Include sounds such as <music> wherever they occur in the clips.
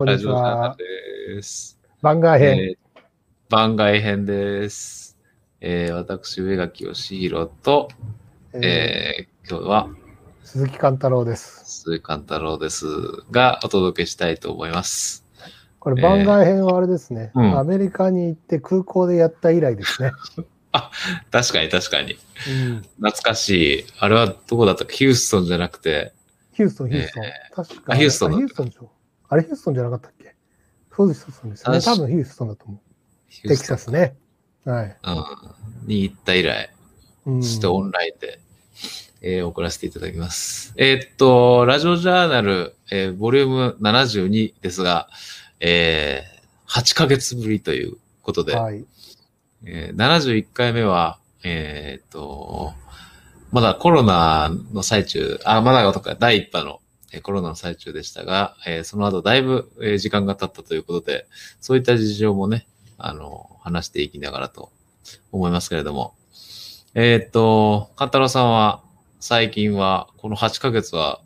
こんにちは。ルです。番外編。えー番外編です。えー私、上垣義弘と、えーえー今日は鈴木貫太郎です。鈴井貫太郎ですが、お届けしたいと思います。これ番外編はあれですね、うんアメリカに行って空港でやった以来ですね。<laughs> 確かに確かに。うん、懐かしい。あれはどこだったかヒューストンじゃなくて、ヒューストン、ヒューストン。確かあヒューストンヒューストンでしょ。あれヒューストンじゃなかったっけ？そうです、そうですね。多分ヒューストンだと思う。ヒューストンテキサスね。はい。うん、に行った以来、うん、そしてオンラインで、えー送らせていただきます。えーっと、ラジオジャーナル、えーボリューム72ですが、えー8ヶ月ぶりということで、はい。えー71回目は、えーっと、まだコロナの最中、あ、まだとか第1波のえーコロナの最中でしたが、えーその後だいぶ、えー時間が経ったということで、そういった事情もね、あの、話していきながらと思いますけれども。えーっと、カンタロウさんは、最近は、この8ヶ月は、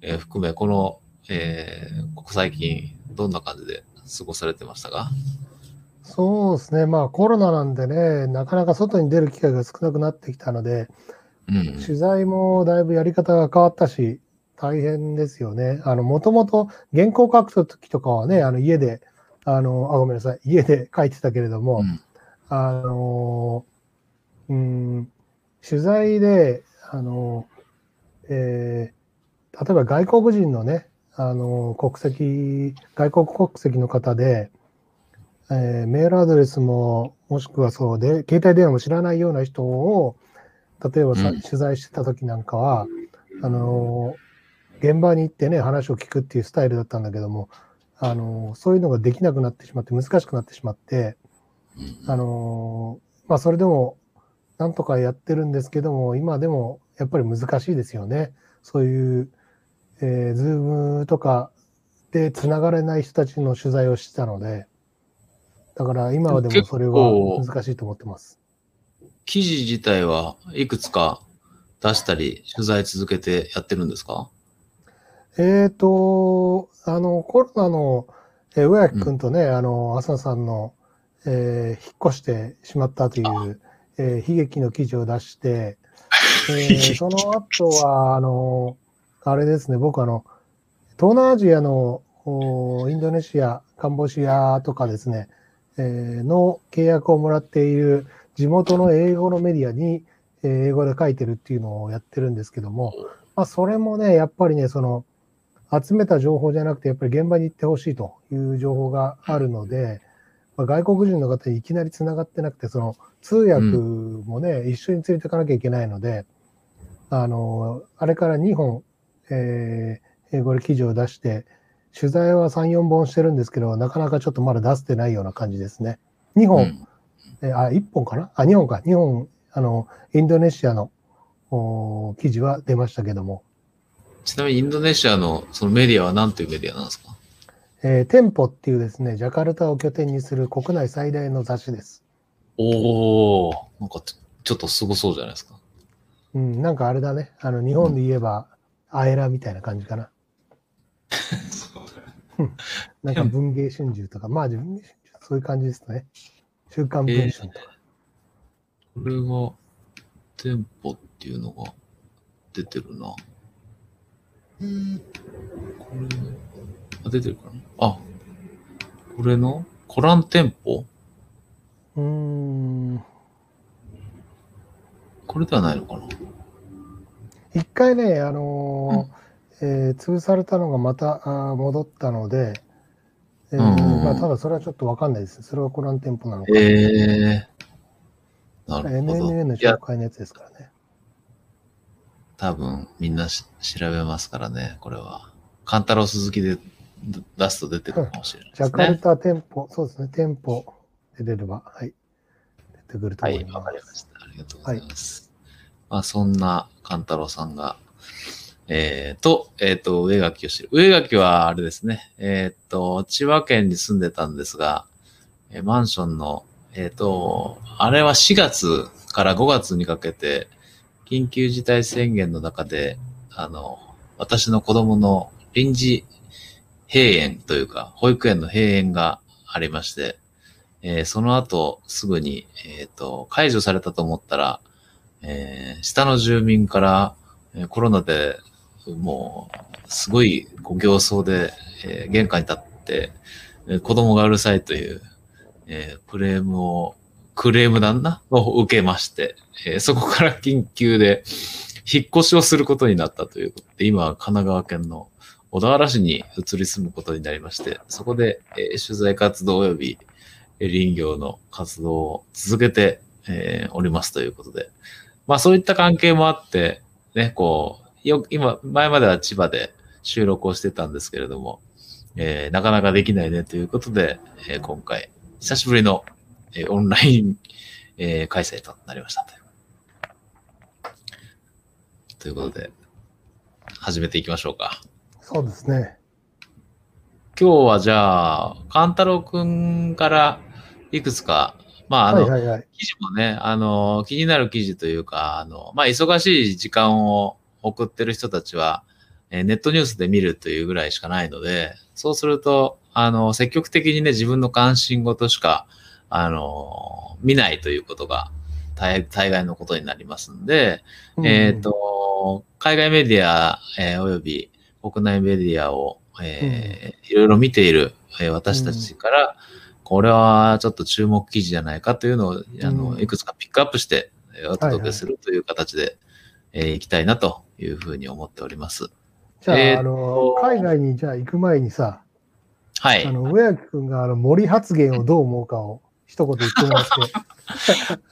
えー含め、この、えーここ最近、どんな感じで過ごされてましたか？そうですね。まあコロナなんでね、なかなか外に出る機会が少なくなってきたので、うん。取材もだいぶやり方が変わったし、大変ですよね。あの、もともと原稿書くときとかはね、あの、家で、あの、あ、ごめんなさい、家で書いてたけれども、うん。あの、うん、取材で、あの、えー例えば外国人のね、あの、国籍、外国国籍の方で、えーメールアドレスも、もしくはそうで、携帯電話も知らないような人を、例えばさ、うん。取材してた時なんかは、あの、現場に行ってね、話を聞くっていうスタイルだったんだけども、あの、そういうのができなくなってしまって、難しくなってしまって、あの、まあ、それでも、なんとかやってるんですけども、今でもやっぱり難しいですよね。そういう、えー、ズームとかで繋がれない人たちの取材をしてたので、だから今はでもそれは難しいと思ってます。記事自体はいくつか出したり、取材続けてやってるんですか？えーと、あの、コロナの、えー、上垣君とね、あの、浅野さんの、えー引っ越してしまったという、えー悲劇の記事を出して、<laughs> えーその後は、あの、あれですね、僕あの、東南アジアのおインドネシア、カンボジアとかですね、えーの契約をもらっている地元の英語のメディアに、えー英語で書いてるっていうのをやってるんですけども、まあ、それもね、やっぱりね、その、集めた情報じゃなくて、やっぱり現場に行ってほしいという情報があるので、まあ、外国人の方にいきなり繋がってなくて、その通訳もね、一緒に連れていかなきゃいけないので、あの、あれから2本、えー英語で記事を出して、取材は3、4本してるんですけど、なかなかちょっとまだ出せてないような感じですね。2本、うんえーあ、1本かな？あ、2本か。2本、あの、インドネシアのお記事は出ましたけども、ちなみにインドネシアのそのメディアは何というメディアなんですか？えー、店舗っていうですね、ジャカルタを拠点にする国内最大の雑誌です。おー、なんかちょっとすごそうじゃないですか。うん、なんかあれだね、あの、日本で言えば、アエラみたいな感じかな。なんか文芸春秋とか、まあ文芸春秋、そういう感じですね。週刊文春とか。これが、店舗っていうのが出てるな。これ、あ、出てるかな？あ、これの？コラン店舗うーん、これではないのかな？一回ね、あのーえー潰されたのがまたあー戻ったので、えーうんうんうんまあ、ただそれはちょっとわかんないです。それはコラン店舗なのか。ええー。なるほど。NNA の紹、介のやつですからね。多分みんなし調べますからね、これは。カンタロウ鈴木で出すと出てくるかもしれないですジャカルね。タ店舗、そうですね、店舗で出れば、はい、出てくるとはい、思います。わかりました。ありがとうございます。まあ、そんなカンタロウさんが、えー、と、えっ、と、上垣を知る。上垣はあれですね、えっ、と、千葉県に住んでたんですが、えーマンションの、えっ、と、あれは4月から5月にかけて、緊急事態宣言の中で、あの、私の子供の臨時閉園というか、保育園の閉園がありまして、えーその後、すぐに、えっ、と、解除されたと思ったら、えー下の住民から、えコロナで、もう、すごいご形相で、え玄関に立って、え子供がうるさいという、えークレームを、クレームなんだ？を受けまして、えーそこから緊急で引っ越しをすることになったということで、今は神奈川県の小田原市に移り住むことになりまして、そこで、えー取材活動及び林業の活動を続けて、えーおりますということで、まあそういった関係もあって、ね、こう、よ今、前までは千葉で収録をしてたんですけれども、えーなかなかできないねということで、えー今回、久しぶりの、えーオンライン、えー開催となりましたという。ということで、始めていきましょうか。そうですね。今日はじゃあ、カンタロウくんからいくつか、まあ、あの、はいはいはい。記事もね、あの、気になる記事というか、あの、まあ、忙しい時間を送ってる人たちは、えーネットニュースで見るというぐらいしかないので、そうすると、あの、積極的にね、自分の関心事しか、あの、見ないということが大大概のことになりますんで、うん。えっ、、と、海外メディア、えーおよび国内メディアを、えーいろいろ見ている、えー私たちから、これはちょっと注目記事じゃないかというのを、あの、うん。いくつかピックアップして、えーおはい届けするという形で、えーいきたいなというふうに思っております。じゃあ、えーあの、海外にじゃあ行く前にさ、はい。あの、上垣君があの森発言をどう思うかを一言言ってもらって、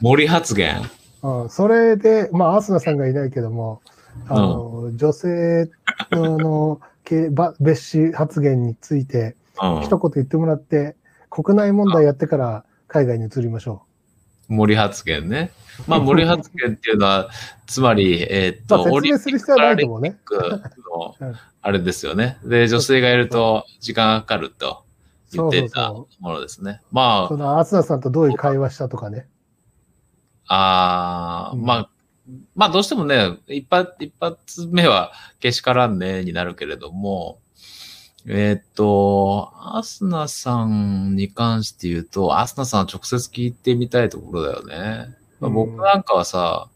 森発言。<laughs> うん、それで、まあ、アスナさんがいないけども、あの、女性ののけば別紙発言について、うん一言言ってもらって、国内問題やってから海外に移りましょ森発言ね。まあ、森発言っていうのは、<laughs> つまり、えーっう。まあ、と、説明する必要はないと思うね。<laughs> あれですよね。で、女性がいると時間がかかると言そうってたそうそものですね。まう。その、アスナさんとどういう会話したとかね。あ、あーうんまあ、まあどうしてもね、一発、一発目はけしからんねになるけれども、えーっと、アスナさんに関して言うと、アスナさんは直接聞いてみたいところだよね。まあうん僕なんかはさ、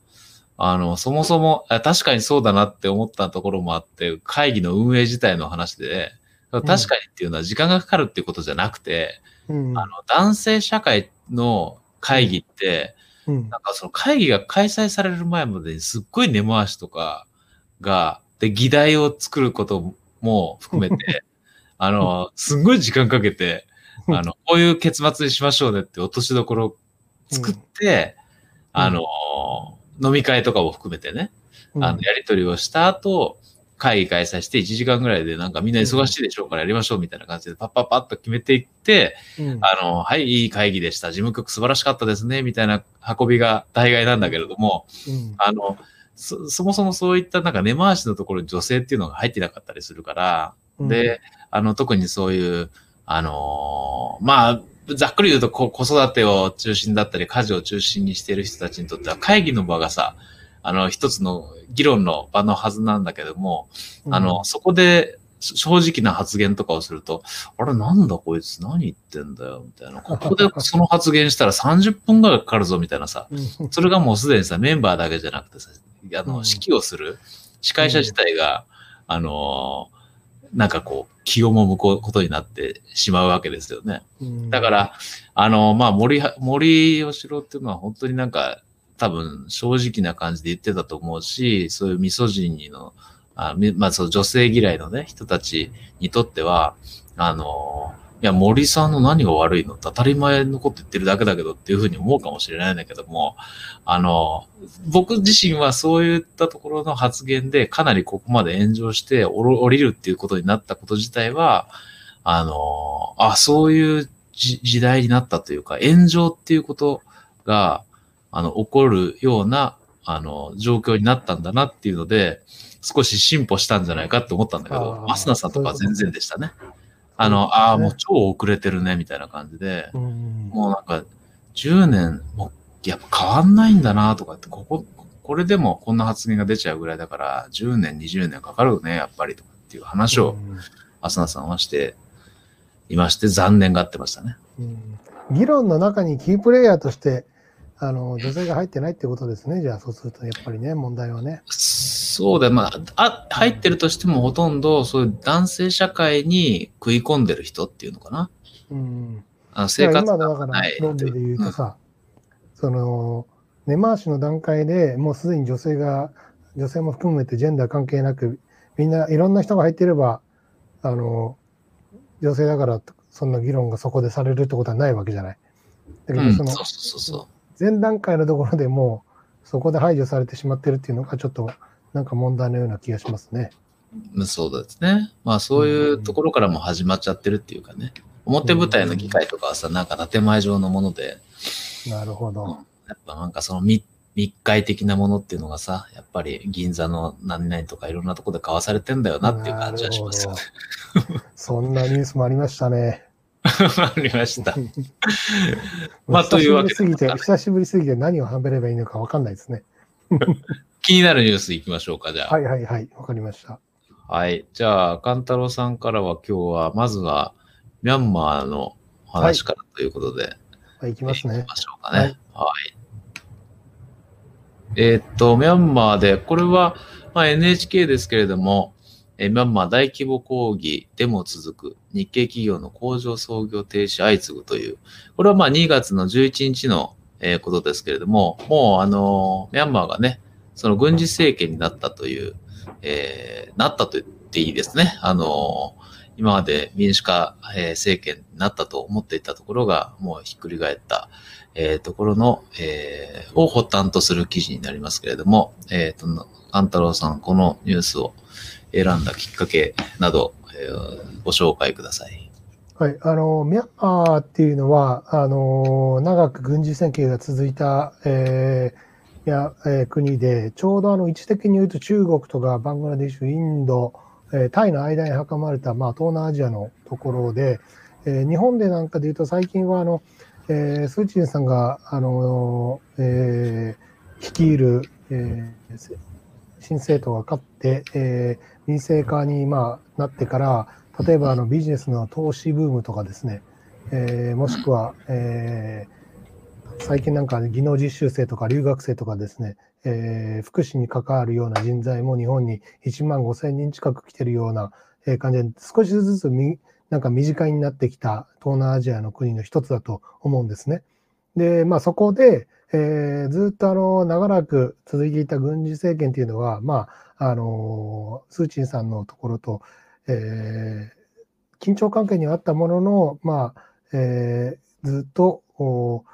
あの、そもそも、あ確かにそうだなって思ったところもあって、会議の運営自体の話で、確かにっていうのは時間がかかるっていうことじゃなくて、うん。あの、男性社会の会議って、うん。なんかその会議が開催される前までにすっごい根回しとかが、で、議題を作ることも含めて、<laughs> あの、すんごい時間かけて、あの、こういう結末にしましょうねって落としどころを作って、うん。あの、飲み会とかも含めてね、うん。あの、やりとりをした後、会議開催して1時間ぐらいでなんかみんな忙しいでしょうからやりましょうみたいな感じでパッパッパッと決めていって、うん。あの、はい、いい会議でした。事務局素晴らしかったですね、みたいな運びが大概なんだけれども、うん。あの、そそもそもそういったなんか根回しのところに女性っていうのが入ってなかったりするから、で、あの、特にそういう、あのーまあ、ざっくり言うとこ子育てを中心だったり、家事を中心にしている人たちにとっては会議の場がさ、あの、一つの議論の場のはずなんだけども、うんあの、、そこでし正直な発言とかをすると、あれなんだこいつ何言ってんだよ、みたいな。ここで <laughs> その発言したら30分ぐらいかかるぞ、みたいなさ。うんそれがもうすでにさ、メンバーだけじゃなくてさ、あの、うん指揮をする司会者自体が、あのーなんかこう、気をもむことになってしまうわけですよね。うんだから、あの、まあ、森は、森吉郎っていうのは本当になんか、多分正直な感じで言ってたと思うし、そういうミソジニの、あまあ、そう女性嫌いのね、人たちにとっては、あの、いや、森さんの何が悪いのって当たり前のこと言ってるだけだけどっていうふうに思うかもしれないんだけども、あの、僕自身はそういったところの発言でかなりここまで炎上して降りるっていうことになったこと自体は、あの、あ、そういう時代になったというか、炎上っていうことが、あの、起こるような、あの、状況になったんだなっていうので、少し進歩したんじゃないかって思ったんだけど、あー。アスナさんとかは全然でしたね。あの、ああ、もう超遅れてるね、みたいな感じで、うんもうなんか、10年、もう、やっぱ変わんないんだなとかって、ここ、これでもこんな発言が出ちゃうぐらいだから、10年、20年かかるね、やっぱりとかっていう話を、アスナさんはしていまして、残念がってましたね。うん。議論の中にキープレイヤーとして、あの、女性が入ってないってことですね。じゃあ、そうすると、やっぱりね、問題はね。そうだよ、まあ、あ、入ってるとしてもほとんどそういう男性社会に食い込んでる人っていうのかな。うん。あの生活今のだからがない。論理で言うとさ、その、根回しの段階でもうすでに女性が、女性も含めてジェンダー関係なく、みんないろんな人が入ってれば、あの、女性だからそんな議論がそこでされるってことはないわけじゃない。だけうん、ど、そのそうそうそうそ前段階のところでもうそこで排除されてしまってるっていうのがちょっとなんか問題のような気がしますね。う。そうですね。まあそういうところからも始まっちゃってるっていうかね。表舞台の議会とかはさ、なんか建前上のもので、なるほど。やっぱなんかその密密会的なものっていうのがさ、やっぱり銀座の何々とかいろんなところで交わされてんだよなっていう感じはしますよね。そんなニュースもありましたね。<laughs> ありました。<laughs> まあというわけで久しぶりすぎて、久しぶりすぎて何をはめればいいのかわかんないですね。<laughs> 気になるニュースいきましょうか、じゃあ。はいはいはい、わかりました。はい。じゃあ、カンタロウさんからは今日は、まずは、ミャンマーの話からということで、はい、いきますね行き。ましょうかね。はい。えーっと、ミャンマーで、これは、まあ、NHK ですけれども、えーミャンマー大規模抗議、デモ続く、日系企業の工場操業停止相次ぐという、これはまあ2月の11日の、えことですけれども、もうあのミャンマーがね、その軍事政権になったという、えーなったと言っていいですね。あの今まで民主化、え政権になったと思っていたところが、もうひっくり返った、えところの、えーを発端とする記事になりますけれども、えっ、と、カンタロウさん、このニュースを選んだきっかけなど、えーご紹介ください。はい、あの、ミャンマーっていうのは、あの、長く軍事政権が続いた、えーいやえー国で、ちょうどあの位置的に言うと中国とかバングラデシュ、インド、えータイの間に挟まれた、まあ、東南アジアのところで、えー日本でなんかで言うと最近はあの、えースーチンさんが、あのえー率いる、えー新政党が勝って、えー民政化に、まあ、なってから、例えばあのビジネスの投資ブームとかですね、えーもしくは、えー最近なんか技能実習生とか留学生とかですね、えー福祉に関わるような人材も日本に1万5千人近く来てるような感じで、少しずつみなんか身近になってきた東南アジアの国の一つだと思うんですね。で、まあそこで、えーずっとあの長らく続いていた軍事政権というのは、まあ、あのスーチンさんのところと、えー緊張関係にはあったものの、まあえーずっとお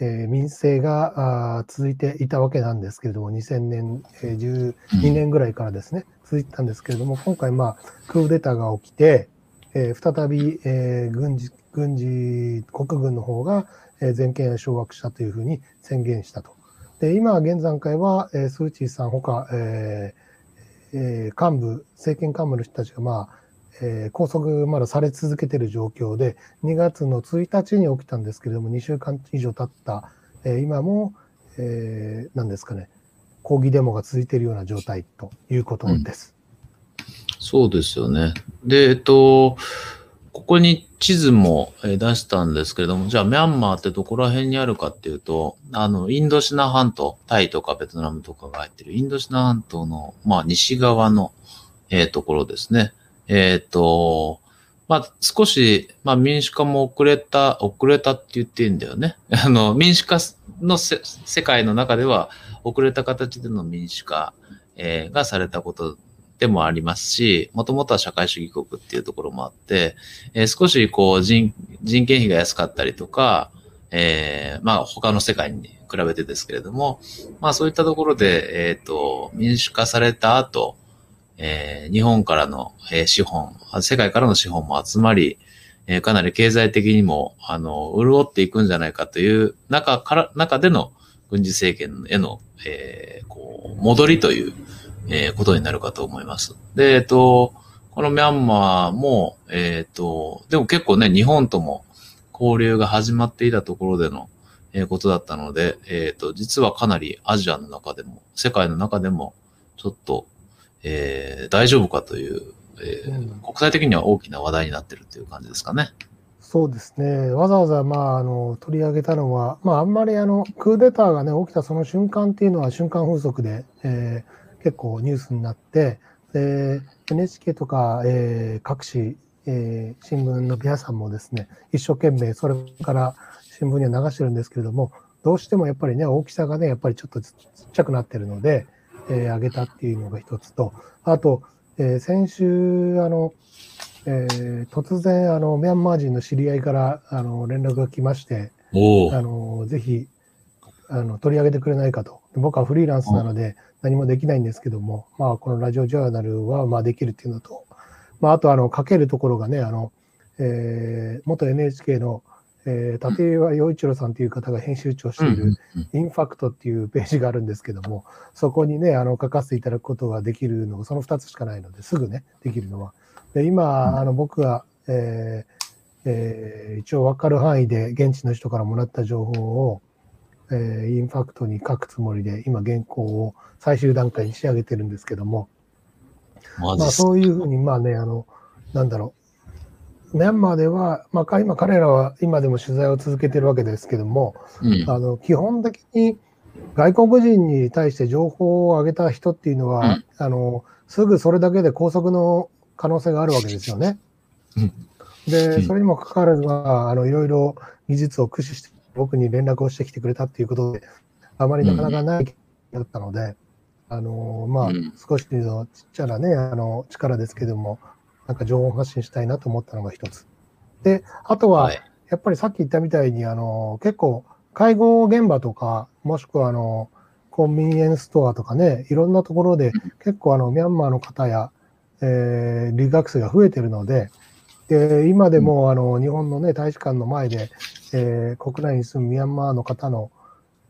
えー民政があー続いていたわけなんですけれども、2000年、えー12年ぐらいからですね、続いてたんですけれども、今回、まあ、クーデターが起きて、えー再び、えー軍事、軍事、国軍の方が、えー全権掌握したというふうに宣言したと。で、今、現段階は、えースー・チーさんほか、えーえー幹部、政権幹部の人たちが、まあ、えー拘束まだされ続けている状況で、2月の1日に起きたんですけれども、2週間以上経った、えー今も、えー、何ですかね、抗議デモが続いているような状態ということです。そうですよね。で、えっと、ここに地図も出したんですけれども、じゃあミャンマーってどこら辺にあるかっていうと、あの、インドシナ半島、タイとかベトナムとかが入ってるインドシナ半島の、まあ、西側の、えーところですね。えっ、と、まあ、少し、まあ、民主化も遅れた、遅れたって言っていいんだよね。<laughs> あの、民主化の世界の中では、遅れた形での民主化、えーがされたことでもありますし、もともとは社会主義国っていうところもあって、えー少しこう人、人件費が安かったりとか、えーまあ他の世界に比べてですけれども、まあそういったところで、えっ、と、民主化された後、えー日本からの、え資本、世界からの資本も集まり、えーかなり経済的にも、あの、潤っていくんじゃないかという中から、中での軍事政権への、えーこう、戻りという、えーことになるかと思います。で、えっと、このミャンマーも、えっと、でも結構ね、日本とも交流が始まっていたところでの、えーことだったので、えっと、実はかなりアジアの中でも、世界の中でも、ちょっと、えー大丈夫かという、えーうん国際的には大きな話題になってるっていう感じですかね。そうですね、わざわざ、まあ、あの取り上げたのは、まあ、あんまりあのクーデターが、ね、起きたその瞬間っていうのは瞬間風速で、えー結構ニュースになって、で NHK とか、えー各紙、えー新聞の皆さんもですね一生懸命それから新聞には流してるんですけれども、どうしてもやっぱりね、大きさがね、やっぱりちょっとちっちゃくなってるので、えー上げたっていうのが一つと、あと、えー先週、あの、えー突然あの、ミャンマー人の知り合いからあの連絡が来まして、おあのぜひあの取り上げてくれないかと。僕はフリーランスなので何もできないんですけども、まあ、このラジオジャーナルはまあできるっていうのと、まあ、あとあの書けるところがね、あのえー元 NHK の、えー立岩陽一郎さんという方が編集長をしている、インファクトっていうページがあるんですけども、そこにね、あの書かせていただくことができるのが、その2つしかないので、すぐね、できるのは。で今、あの僕が、えーえー一応分かる範囲で現地の人からもらった情報を、えーインファクトに書くつもりで、今、原稿を最終段階に仕上げてるんですけども、まあ、そういうふうに、まあね、あの、なんだろう、ミャンマーでは、まあ、か今、彼らは今でも取材を続けてるわけですけども、うん。あの基本的に外国人に対して情報を上げた人っていうのは、うん。あのすぐそれだけで拘束の可能性があるわけですよね。うん。で、うん。それにもかかわらず、まあ、あのいろいろ技術を駆使して僕に連絡をしてきてくれたっていうことで、あまりなかなかないだったので、あのまあうん、少しのちっちゃなね、あの力ですけども、なんか情報発信したいなと思ったのが一つ。で、あとは、はい。やっぱりさっき言ったみたいに、あの、結構、介護現場とか、もしくは、あの、コンビニエンスストアとかね、いろんなところで、結構、あの、ミャンマーの方や、えー留学生が増えてるので、で、今でも、あの、日本のね、大使館の前で、えー国内に住むミャンマーの方の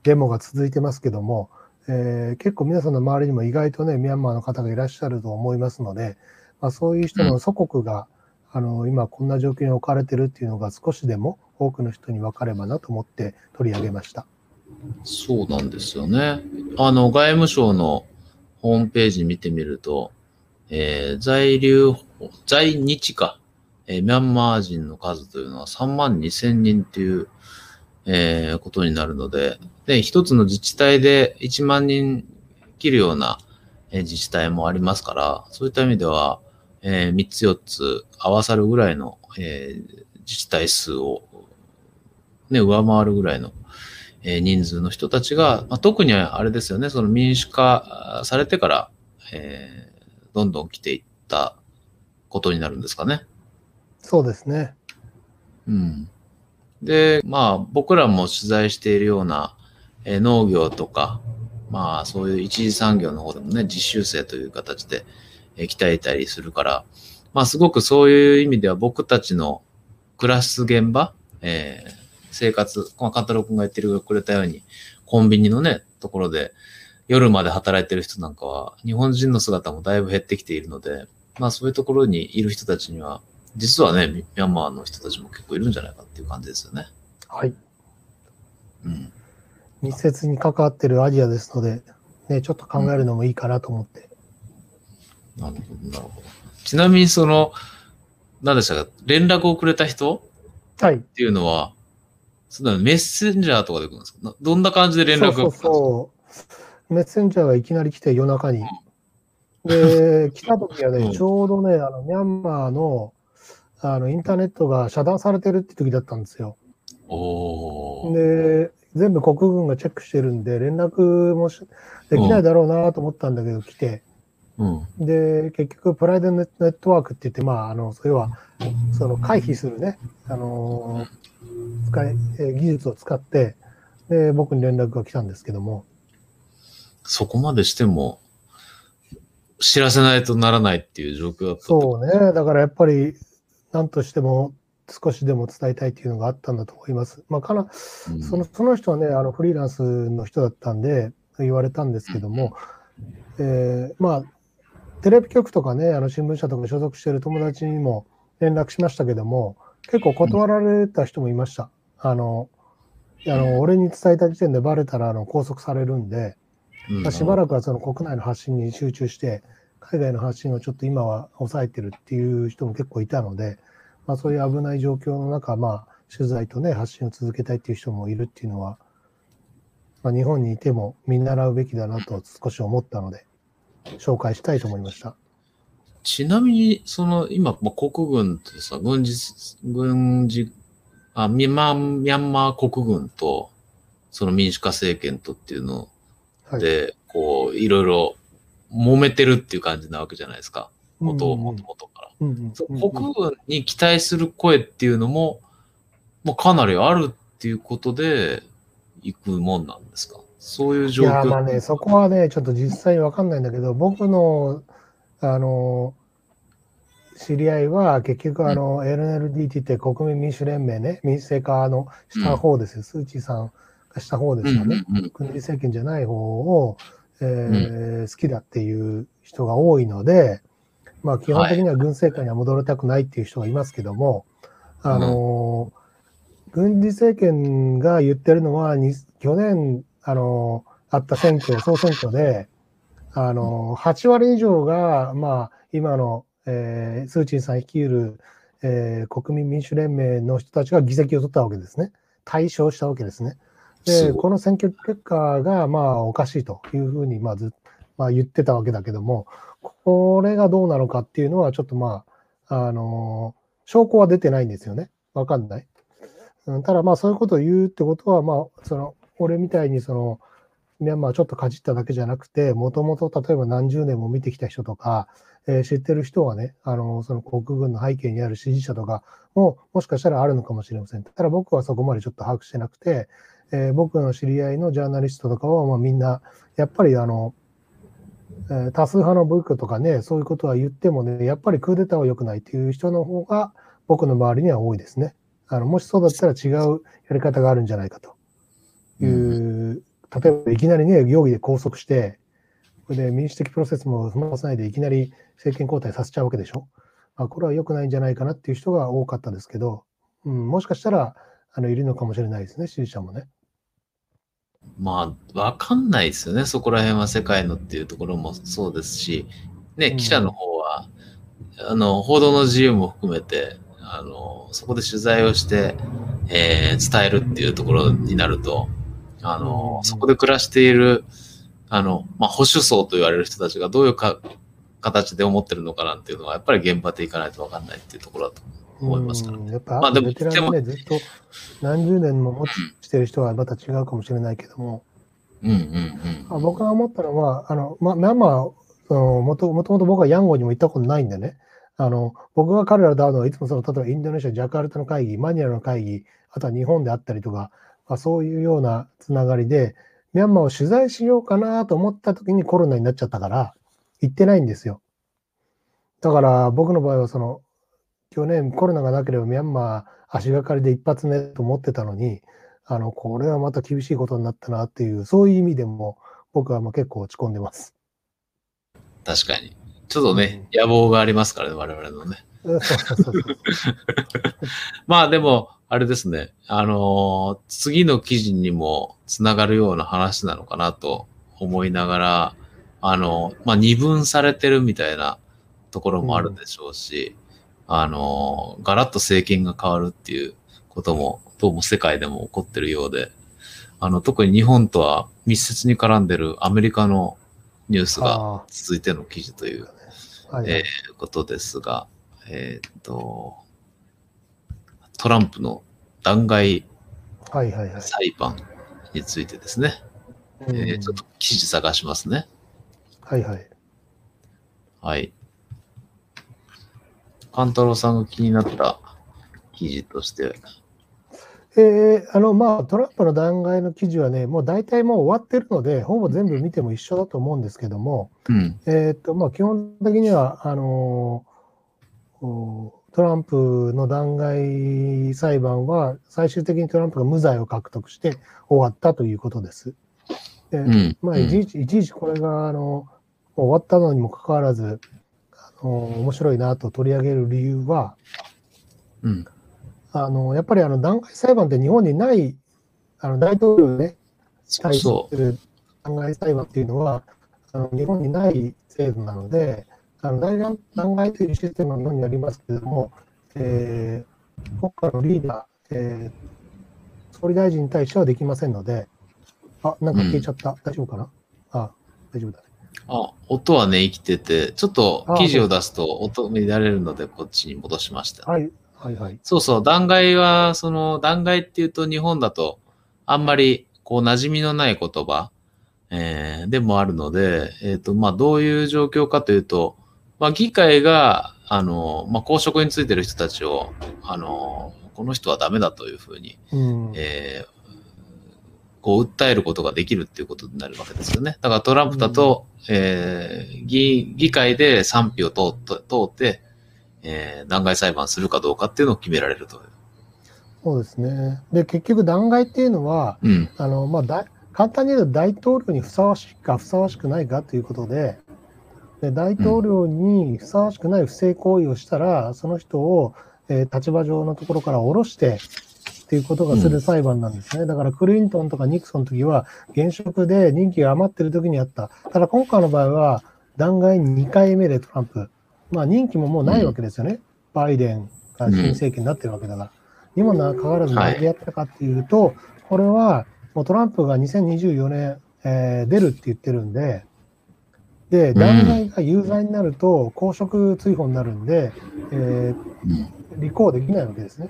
デモが続いてますけども、えー結構皆さんの周りにも意外とね、ミャンマーの方がいらっしゃると思いますので、まあ、そういう人の祖国が、あの今こんな状況に置かれてるっていうのが少しでも多くの人に分かればなと思って取り上げました。そうなんですよね。あの、外務省のホームページ見てみると、えー在留、在日か、えーミャンマー人の数というのは3万2千人っていう、えーことになるので、で、一つの自治体で1万人切るような、えー自治体もありますから、そういった意味では、え3つ4つ合わさるぐらいの、えー自治体数を、ね、上回るぐらいの、えー人数の人たちが、まあ、特にあれですよね、その民主化されてから、えーどんどん来ていったことになるんですかね。そうですね。うん。で、まあ、僕らも取材しているような、え農業とか、まあ、そういう一次産業の方でもね、実習生という形で、え鍛えたりするから、まあ、すごくそういう意味では僕たちの暮らす現場、えー生活、まあ、カタロウ君が言ってくれたように、コンビニのね、ところで、夜まで働いてる人なんかは、日本人の姿もだいぶ減ってきているので、まあそういうところにいる人たちには、実はね、ミャンマーの人たちも結構いるんじゃないかっていう感じですよね。はい。うん。密接に関わってるアジアですので、ね、ちょっと考えるのもいいかなと思って。なるほど、なるほど。ちなみにその、何でしたか、連絡をくれた人はい。っていうのは、そんなメッセンジャーとかで来るんですか？などんな感じで連絡が来るんですか？そうそうそう。メッセンジャーがいきなり来て夜中に。で、来た時はね、うんちょうどね、あの、ミャンマーの、あの、インターネットが遮断されてるって時だったんですよ。で、全部国軍がチェックしてるんで、連絡もしできないだろうなと思ったんだけど、来て、うん。で、結局、プライドネットワークって言って、まあ、あの、それは、その回避するね、あのー使い、えー技術を使って、で、僕に連絡が来たんですけども、そこまでしても、知らせないとならないっていう状況だったそうね、だからやっぱり、なんとしても、少しでも伝えたいっていうのがあったんだと思います。まあ、かな、うんそのその人はね、あのフリーランスの人だったんで、言われたんですけども、えーまあ、テレビ局とかね、あの新聞社とか所属してる友達にも連絡しましたけども、結構断られた人もいました。あの、あの俺に伝えた時点でバレたらあの拘束されるんで、うんまあしばらくはその国内の発信に集中して、海外の発信をちょっと今は抑えてるっていう人も結構いたので、まあ、そういう危ない状況の中、まあ、取材とね、発信を続けたいっていう人もいるっていうのは、まあ、日本にいても見習うべきだなと少し思ったので、紹介したいと思いました。ちなみに、その、今、まあ、国軍とさ、軍事、軍事、あ、ミャンマー、ミャンマー国軍と、その民主化政権とっていうのはい。で、こう、いろいろ揉めてるっていう感じなわけじゃないですか。元々うんうん元から。うんうんそううんうん国軍に期待する声っていうのも、まあ、かなりあるっていうことで、行くもんなんですか？そういうい状況。や、まあね、そこはね、ちょっと実際わかんないんだけど、僕の、あの、知り合いは結局、あの、LNLD って国民民主連盟ね、民主制化のした方ですよ。スー・チーさんがした方ですよね。うんうんうん軍事政権じゃない方を、えー好きだっていう人が多いので、まあ基本的には軍政下には戻りたくないっていう人がいますけども、あのー軍事政権が言ってるのは、去年、あのあった選挙、総選挙で、あのー8割以上が、まあ、今の、えースー・チンさん率いる、えー国民民主連盟の人たちが議席を取ったわけですね。大勝したわけですね。で、この選挙結果が、まあ、おかしいというふうに、まあ、ず、まあ、言ってたわけだけども、これがどうなのかっていうのは、ちょっとまあ、あのー証拠は出てないんですよね。わかんない。うん、ただ、まあ、そういうことを言うってことは、まあ、その、俺みたいに、その、ミャンマーちょっとかじっただけじゃなくて、もともと例えば何十年も見てきた人とか、えー知ってる人はね、あの、その国軍の背景にある支持者とかも、もしかしたらあるのかもしれません。ただ僕はそこまでちょっと把握してなくて、えー僕の知り合いのジャーナリストとかは、まあ、みんな、やっぱりあの、えー多数派の部下とかね、そういうことは言ってもね、やっぱりクーデターは良くないっていう人の方が、僕の周りには多いですね。あのもしそうだったら違うやり方があるんじゃないかという、例えばいきなりね、容疑で拘束して、これで民主的プロセスも踏まさないでいきなり政権交代させちゃうわけでしょ。まあ、これは良くないんじゃないかなっていう人が多かったですけど、うん、もしかしたらあのいるのかもしれないですね、支持者もね。まあ、わかんないですよね。そこら辺は世界のっていうところもそうですし、ね、うん。記者の方は、あの、報道の自由も含めて、あの、そこで取材をして、えー伝えるっていうところになると、あの、うん。そこで暮らしている、あの、まあ、保守層と言われる人たちがどういうか形で思ってるのかなんていうのは、やっぱり現場で行かないとわかんないっていうところだと思いますからうんやっぱ、まあでもベテランがね、ずっと何十年も持ちしてる人はまた違うかもしれないけども、うんうんうん。あ僕が思ったのは、あの、ま、ミャンマー、そのもともともと僕はヤンゴンにも行ったことないんでね、あの、僕が彼らと会うのはいつもその、例えばインドネシア、ジャカルタの会議、マニラの会議、あとは日本であったりとか、まあ、そういうようなつながりで、ミャンマーを取材しようかなと思った時にコロナになっちゃったから、行ってないんですよ。だから僕の場合はその、去年コロナがなければミャンマー足がかりで一発目と思ってたのに、あの、これはまた厳しいことになったなっていう、そういう意味でも僕はもう結構落ち込んでます。確かに。ちょっとね、野望がありますからね、我々のね。うんそうそうそうそう。<laughs> まあでも、あれですね。あのー次の記事にもつながるような話なのかなと思いながら、あのまあ二分されてるみたいなところもあるでしょうし、あのーガラッと政権が変わるっていうことも、どうも世界でも起こってるようで、あの、特に日本とは密接に絡んでるアメリカのニュースがあ続いての記事というあ、はい、えーことですが、えーっと、トランプの弾劾。裁判についてですね、うんえーちょっと記事探しますね。はいはい。はい。勘太郎さんが気になった記事として、えーあの、まあ、トランプの弾劾の記事はね、もう大体もう終わってるので、ほぼ全部見ても一緒だと思うんですけども、うん、えーっと、まあ、基本的には、あのーおトランプの弾劾裁判は、最終的にトランプが無罪を獲得して終わったということです。でうん、まあ、うんいちいち、いちいちこれが、あの、終わったのにもかかわらず、面白いなと取り上げる理由は、うん、あの、やっぱりあの、弾劾裁判って日本にない、あの、大統領ね、対すそる弾劾裁判っていうのは、あの日本にない制度なので、あの大弾劾というシステムが日本にありますけれども、えー、国家のリーダー、えー、総理大臣に対してはできませんので、あ、なんか消えちゃった。大丈夫かな？あ、大丈夫だね。あ、音はね、生きてて、ちょっと記事を出すと音乱れるので、こっちに戻しました。はい、はい、はい。そうそう、弾劾は、その、弾劾っていうと日本だと、あんまり、こう、馴染みのない言葉、えーでもあるので、えっ、と、まあ、どういう状況かというと、まあ、議会が、あの、まあ、公職についてる人たちを、あの、この人はダメだというふうに、うん。えーこう訴えることができるっていうことになるわけですよね。だからトランプだと、えー議議会で賛否を通って、通って、えー弾劾裁判するかどうかっていうのを決められると。そうですね。で、結局、弾劾っていうのは、うん。あの、まあ、だ簡単に言うと大統領にふさわしいかふさわしくないかということで、で大統領にふさわしくない不正行為をしたら、その人を、えー立場上のところから下ろしてっていうことがする裁判なんですね。だからクリントンとかニクソンの時は現職で任期が余ってる時にあった。ただ今回の場合は弾劾2回目でトランプ。まあ任期ももうないわけですよね。バイデンが新政権になってるわけだから。にもかかわらず何でやったかっていうと、これはもうトランプが2024年、えー出るって言ってるんで、で、弾劾が有罪になると公職追放になるんで、えー立候補できないわけですね。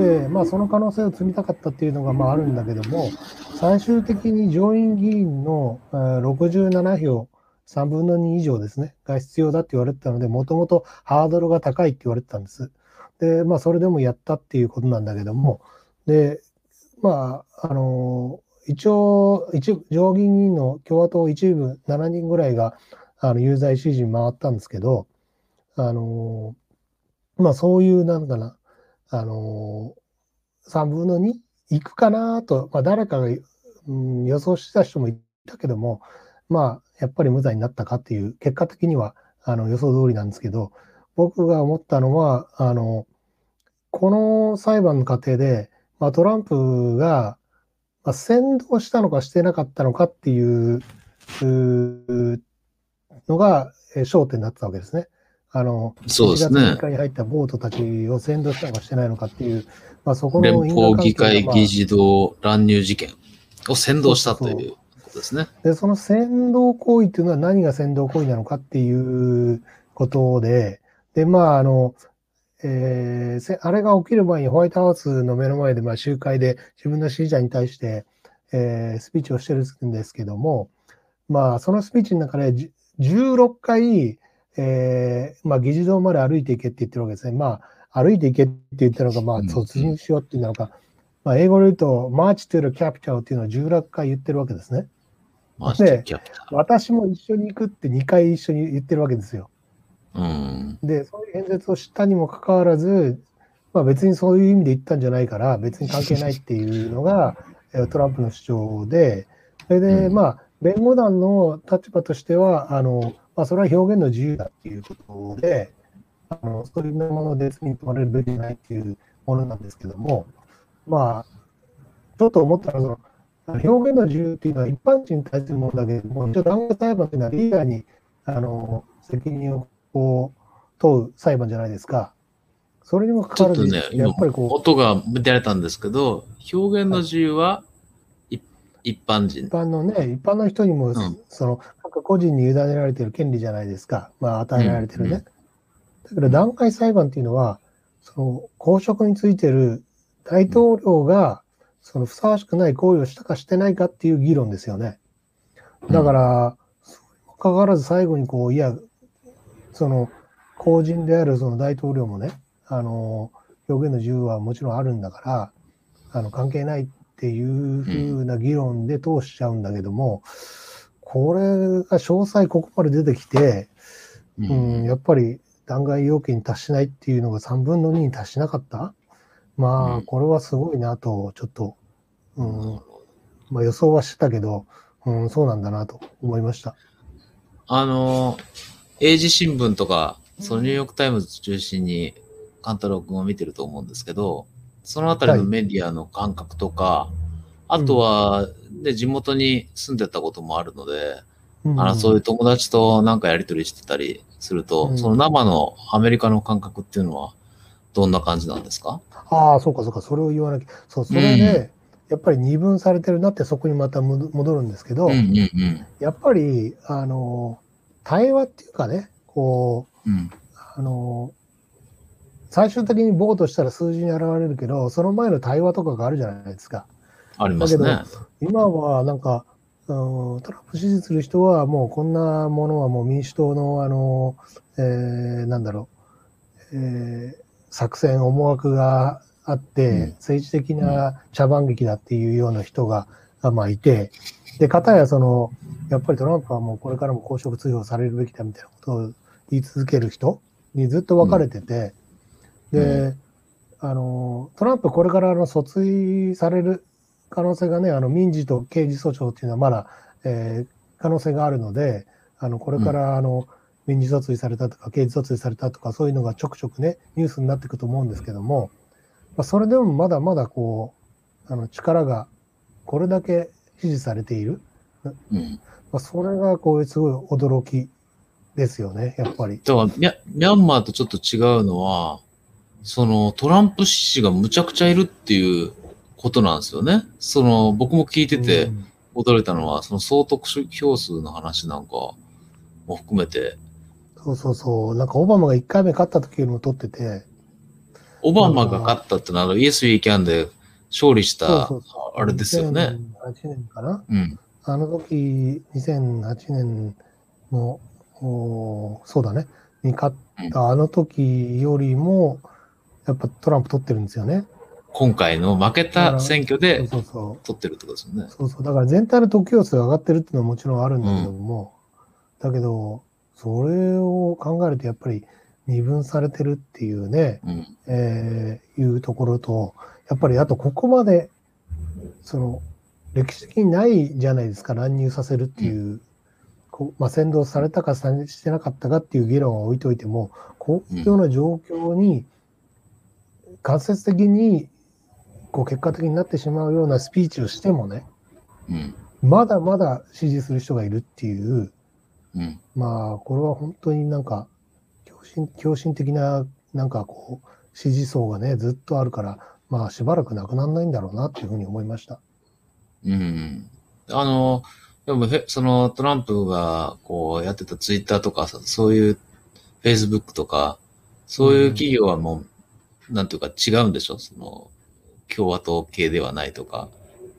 で、まあ、その可能性を積みたかったっていうのがまああるんだけども、最終的に上院議員の67票、3分の2以上ですね、が必要だって言われてたので、もともとハードルが高いって言われてたんです。で、まあ、それでもやったっていうことなんだけども、で、まあ、あの一応、一部上議員の共和党一部7人ぐらいがあの有罪支持に回ったんですけど、あのまあそういう、なんかな、あの3分の2いくかなと、まあ誰かが、うん、予想した人もいたけども、まあやっぱり無罪になったかっていう、結果的にはあの予想通りなんですけど、僕が思ったのは、あの、この裁判の過程で、まあ、トランプが、まあ、先導したのかしてなかったのかっていうのが焦点になってたわけですね。あの、そうです1月ね6。日に入ったボートたちを先導したのかしてないのかっていう、まあ、そこの連邦議会議事堂乱入事件を先導したということですね。で、その先導行為っていうのは何が先導行為なのかっていうことで、で、まあ、あの、えーせあれが起きる前にホワイトハウスの目の前で、まあ、集会で自分の支持者に対して、えースピーチをしてるんですけども、まあ、そのスピーチの中でじ16回、えーまあ、議事堂まで歩いていけって言ってるわけですね。まあ、歩いていけって言ったのが、まあ、うん突入しようっていうのか、まあ、英語で言うと、March to the Capital っていうのを16回言ってるわけですね。でキャプテ私も一緒に行くって2回一緒に言ってるわけですよ。ン。うん。で、そういう演説をしたにもかかわらず、まあ、別にそういう意味で言ったんじゃないから、別に関係ないっていうのが <laughs> えートランプの主張で、それで、うんまあ、弁護団の立場としては、あのまあ、それは表現の自由だっていうことで、あのそういうもので罪に問われるべきじゃないっていうものなんですけども、まあ、ちょっと思ったのはその、表現の自由っていうのは一般人に対するものだけれども、一応、弾劾裁判というのはリーダーにあの責任をこう問う裁判じゃないですか。それにもかかわらず、ちょっとね、や今っぱりこう、音が出られたんですけど、表現の自由は、い一般人一。般のね、一般の人にも、んその各個人に委ねられている権利じゃないですか、まあ、与えられてるね。うんうんだけど、段階裁判っていうのは、その公職についてる大統領が、そのふさわしくない行為をしたかしてないかっていう議論ですよね。だから、それにもかかわらず最後にこう、いや、その公人であるその大統領もね、あの、表現の自由はもちろんあるんだから、あの、関係ないっていうふうな議論で通しちゃうんだけども、これが詳細ここまで出てきて、ううん、やっぱり弾劾要件に達しないっていうのが3分の2に達しなかった？まあ、うんこれはすごいなと、ちょっと、うん、まあ予想はしてたけど、うん、そうなんだなと思いました。あの、英字新聞とか、そのニューヨークタイムズ中心に、カンタロウ君を見てると思うんですけど、そのあたりのメディアの感覚とか、あとは、で、地元に住んでたこともあるので、うんあの、そういう友達となんかやりとりしてたり、すると、うんその生のアメリカの感覚っていうのはどんな感じなんですか？ああ、そうかそうか、それを言わなきゃ。そう、それで、やっぱり二分されてるなってそこにまたむ戻るんですけど、うんうんうん。やっぱり、あの、対話っていうかね、こう、うん。あの、最終的にボートしたら数字に現れるけど、その前の対話とかがあるじゃないですか。ありますね。だ今はなんか、うんトランプ支持する人はもうこんなものはもう民主党のあの、えーなんだろう、えー作戦思惑があって、うん政治的な茶番劇だっていうような人が、がまあいて、で、かたやその、やっぱりトランプはもうこれからも公職追放されるべきだみたいなことを言い続ける人にずっと分かれてて、で、うあの、トランプこれからあの訴追される可能性がね、あの民事と刑事訴訟っていうのはまだ、えー可能性があるので、あのこれからあの、民事訴追されたとか、刑事訴追されたとか、そういうのがちょくちょくね、ニュースになっていくと思うんですけども、まあ、それでもまだまだこう、あの力がこれだけ支持されている、うん。まあ、それがこうすごい驚きですよね、やっぱり。だからミャンマーとちょっと違うのは、そのトランプ支持がむちゃくちゃいるっていうことなんですよね。その、僕も聞いててうん。驚いたのは、その総得票数の話なんかも含めて、そうそうそう、なんかオバマが1回目勝った時よりも取ってて、オバマが勝ったってのは、イエス・ウィーキャンで勝利したあれですよね。2008年かな？うん。あの時、2008年の、おそうだね、に勝ったあの時よりも、やっぱトランプ取ってるんですよね。今回の負けた選挙で取ってるってことですよねう。。そうそう。だから全体の得票数が上がってるっていうのはもちろんあるんだけども、だけど、それを考えるとやっぱり二分されてるっていうね、うん。えーいうところと、やっぱりあとここまで、その、歴史的にないじゃないですか、乱入させるっていう、こうまあ、先導されたかさしてなかったかっていう議論は置いといても、こういうような状況に、間接的に、こう結果的になってしまうようなスピーチをしてもね、うん。まだまだ支持する人がいるっていう、うん。まあ、これは本当になんか、狂信、狂信的な、なんかこう、支持層がね、ずっとあるから、まあ、しばらくなくならないんだろうなっていうふうに思いました。うん。あの、でもへ、そのトランプがこうやってたツイッターとかさ、そういうフェイスブックとか、そういう企業はもう、なんていうか違うんでしょ？その、共和党系ではないとか、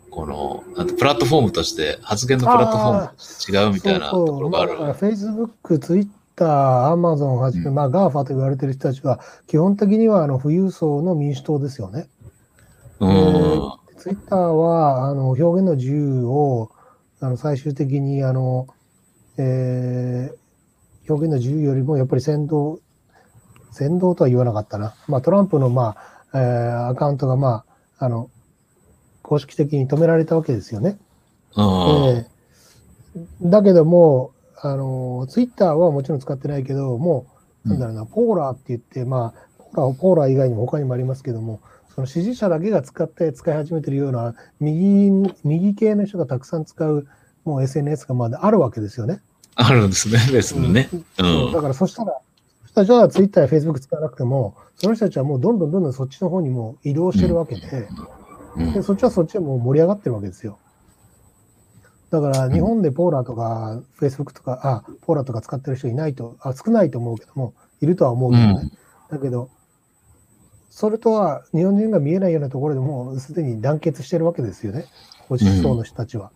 この、なんてプラットフォームとして、発言のプラットフォームとして違うみたいなところがある。まあ、Facebook、Twitter、Amazon はじめ、うんまあ、GAFA と言われてる人たちは、基本的にはあの富裕層の民主党ですよね。うん。ツイッターはあの表現の自由をあの最終的にあの、えー表現の自由よりもやっぱり先導、先導とは言わなかったな、まあ、トランプの、まあえーアカウントが、まあ、あの公式的に止められたわけですよね。うん。えーだけども、あのツイッターはもちろん使ってないけど、もう、なんだろうな、ポーラーって言って、まあ、ポーラーポーラー以外にも他にもありますけども、その支持者だけが使って使い始めてるような右、右系の人がたくさん使う、もう SNS がまだあるわけですよね。あるんですね、別にね。うそうだん。からそしたら、じゃあツイッターやフェイスブック使わなくても、その人たちはもうどんどんどんどんそっちの方にも移動してるわけで、うんでそっちはそっちでもう盛り上がってるわけですよ。だから日本でポーラーとかフェイスブックとか、あ、ポーラーとか使ってる人いないと、あ、少ないと思うけども、いるとは思うけどね。だけど、それとは日本人が見えないようなところでもうすでに団結してるわけですよね。保守層の人たちは。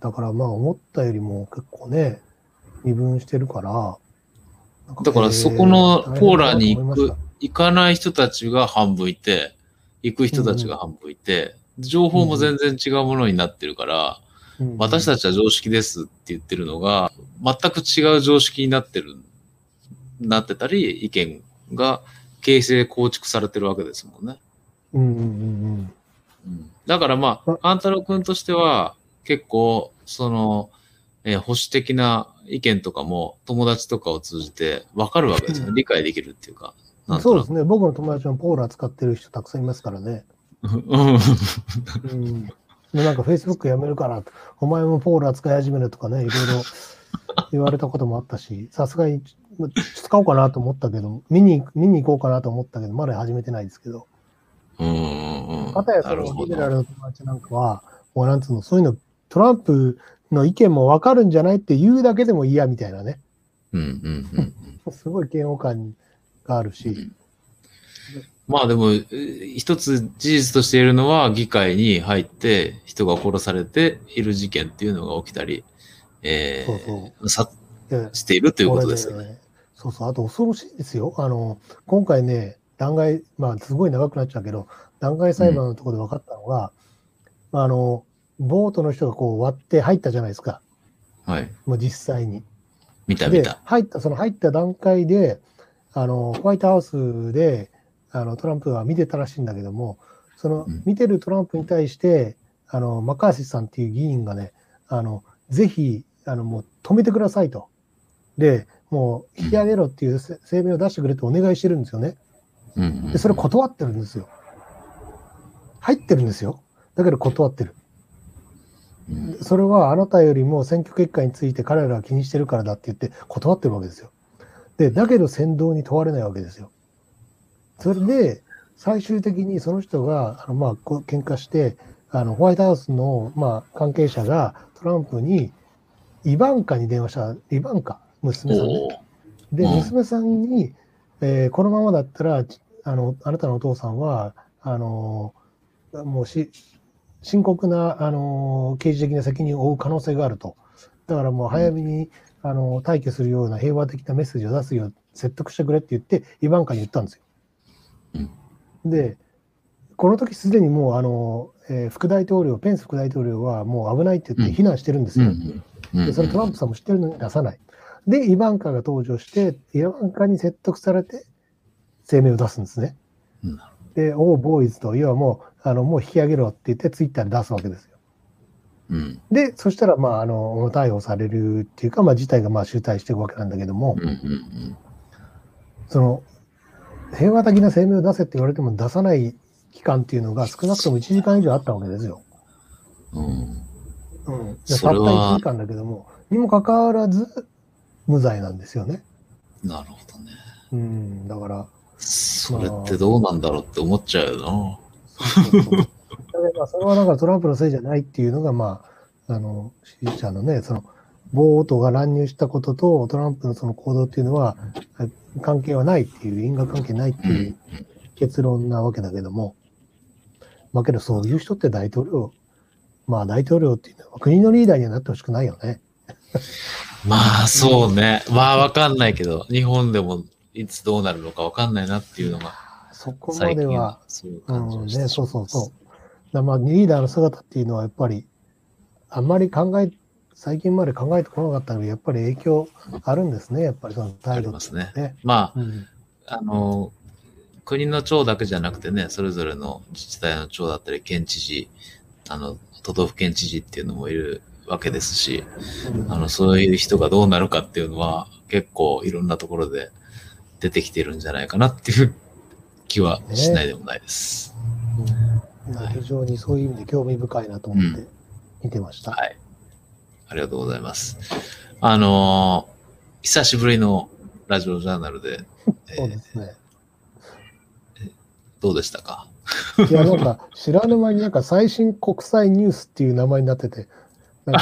だからまあ思ったよりも結構ね、二分してるから。だからそこのポーラーに行く、行かない人たちが半分いて、行く人たちが半分いて、情報も全然違うものになってるから、私たち、ちは常識ですって言ってるのが、全く違う常識になってる、なってたり、意見が形成構築されてるわけですもんね。うんうんうんうん。だからまああ、勘太郎くんとしては、結構、その、えー保守的な意見とかも友達とかを通じて分かるわけですよね。理解できるっていうか。そうですね。僕の友達もポーラー使ってる人たくさんいますからね。うん。うん。でなんか Facebook やめるから、お前もポーラー使い始めるとかね、いろいろ言われたこともあったし、さすがに使おうかなと思ったけど、見に、見に行こうかなと思ったけど、まだ始めてないですけど。うん。かたやそのリベラルの友達なんかは、もうなんつうの、そういうの、トランプの意見もわかるんじゃないって言うだけでも嫌みたいなね。うんうんうんうん。<laughs> すごい嫌悪感があるし。まあでも、えー一つ事実としているのは、議会に入って人が殺されている事件っていうのが起きたり、えー、さでしているということですよね。これそうそう、あと恐ろしいですよ。あの、今回ね、弾劾、まあ、すごい長くなっちゃうけど、弾劾裁判のところで分かったのが、あの、ボートの人がこう割って入ったじゃないですか。はい。もう実際に。見た見でた。、入った、その入った段階で、あの、ホワイトハウスで、あの、トランプは見てたらしいんだけども、そのうん、見てるトランプに対して、あの、マッカーシーさんっていう議員がね、あの、ぜひ、あの、もう止めてくださいと。で、もう引き上げろっていうせ声明を出してくれとお願いしてるんですよね。うんうんで、それ断ってるんですよ。入ってるんですよ。だけど断ってる。うんそれはあなたよりも選挙結果について彼らが気にしてるからだって言って断ってるわけですよ。で、だけど先導に問われないわけですよ。それで、最終的にその人が、あのまあ、喧嘩して、あのホワイトハウスの、まあ、関係者がトランプに、イバンカに電話した、イバンカ、娘さんね。で、うん娘さんに、えーこのままだったら、ちあの、あなたのお父さんは、あのーもうし、深刻な、あのー刑事的な責任を負う可能性があると。だからもう早めに、あのー退去するような平和的なメッセージを出すよう説得してくれって言って、イバンカに言ったんですよ。で、この時すでにもう、あのーえー副大統領、ペンス副大統領はもう危ないって言って非難してるんですよ。で、それトランプさんも知ってるのに出さない。で、イバンカが登場して、イバンカに説得されて、声明を出すんですね。うんで、おう、ボーイズと、要はもう、あの、もう引き上げろって言って、ツイッターで出すわけですよ。うんで、そしたら、まあ、あの、逮捕されるっていうか、まあ、事態がまあ集大していくわけなんだけども、うんうんその、平和的な声明を出せって言われても出さない期間っていうのが少なくとも1時間以上あったわけですよ。うんうんたったそれは1時間だけども、にもかかわらず、無罪なんですよね。なるほどね。うん、だから、それってどうなんだろうって思っちゃうよそうそうそうだから <laughs> まあそれはだかトランプのせいじゃないっていうのが、まあ、あの、支持者のね、その、ボートが乱入したこととトランプのその行動っていうのは、関係はないっていう、因果関係ないって。いう結論なわけだけども、まあけどそういう人って大統領、まあ大統領っていうのは国のリーダーにはなってほしくないよね。<laughs> まあそうね。まあわかんないけど、日本でもいつどうなるのかわかんないなっていうのが、そこまではは、そういううんね、感じをしてそうそうそう。だまあリーダーの姿っていうのはやっぱり、あんまり考え、最近まで考えてこなかったので、やっぱり影響あるんですね、やっぱりそのあ態度りますね。ね。まうん、あ、あの、国の長だけじゃなくてね、それぞれの自治体の長だったり、県知事、あの、都道府県知事っていうのもいるわけですし、あの、そういう人がどうなるかっていうのは、結構いろんなところで出てきてるんじゃないかなっていう気はしないでもないです。うん非常にそういう意味で興味深いなと思って見てました。はい。ありがとうございます。あのー久しぶりのラジオジャーナルで、えーそうですね。どうでしたか？いや、なんか知らぬ間になんか最新国際ニュースっていう名前になってて、<laughs>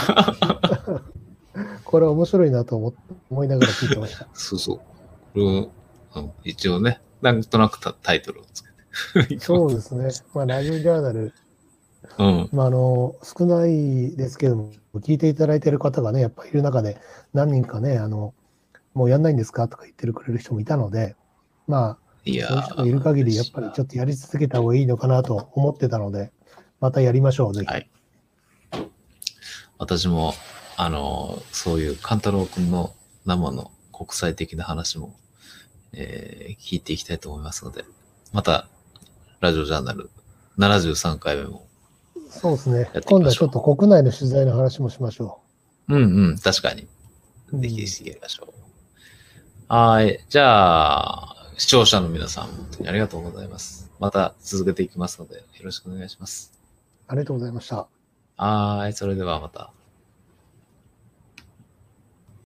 これは面白いなと思思いながら聞いてました。そうそう。これ一応ね、なんとなくタタイトルをつけて。そうですね。まあ、ラジオジャーナル、うん。まあ、あの、少ないですけども、聞いていただいている方がね、やっぱりいる中で、何人かね、あの、もうやんないんですかとか言ってるくれる人もいたので、まあ、いやそういう人がいる限り、やっぱりちょっとやり続けた方がいいのかなと思ってたので、またやりましょう、ぜひ。はい私も、あの、そういう勘太郎くんの生の国際的な話も、えー聞いていきたいと思いますので、また、ラジオジャーナル73回目も。そうですね。今度はちょっと国内の取材の話もしましょうんうん、確かに。う。ぜひぜひやりましょう。はい。じゃあ、視聴者の皆さん、本当にありがとうございます。また続けていきますので、よろしくお願いします。ありがとうございました。はい。それではまた。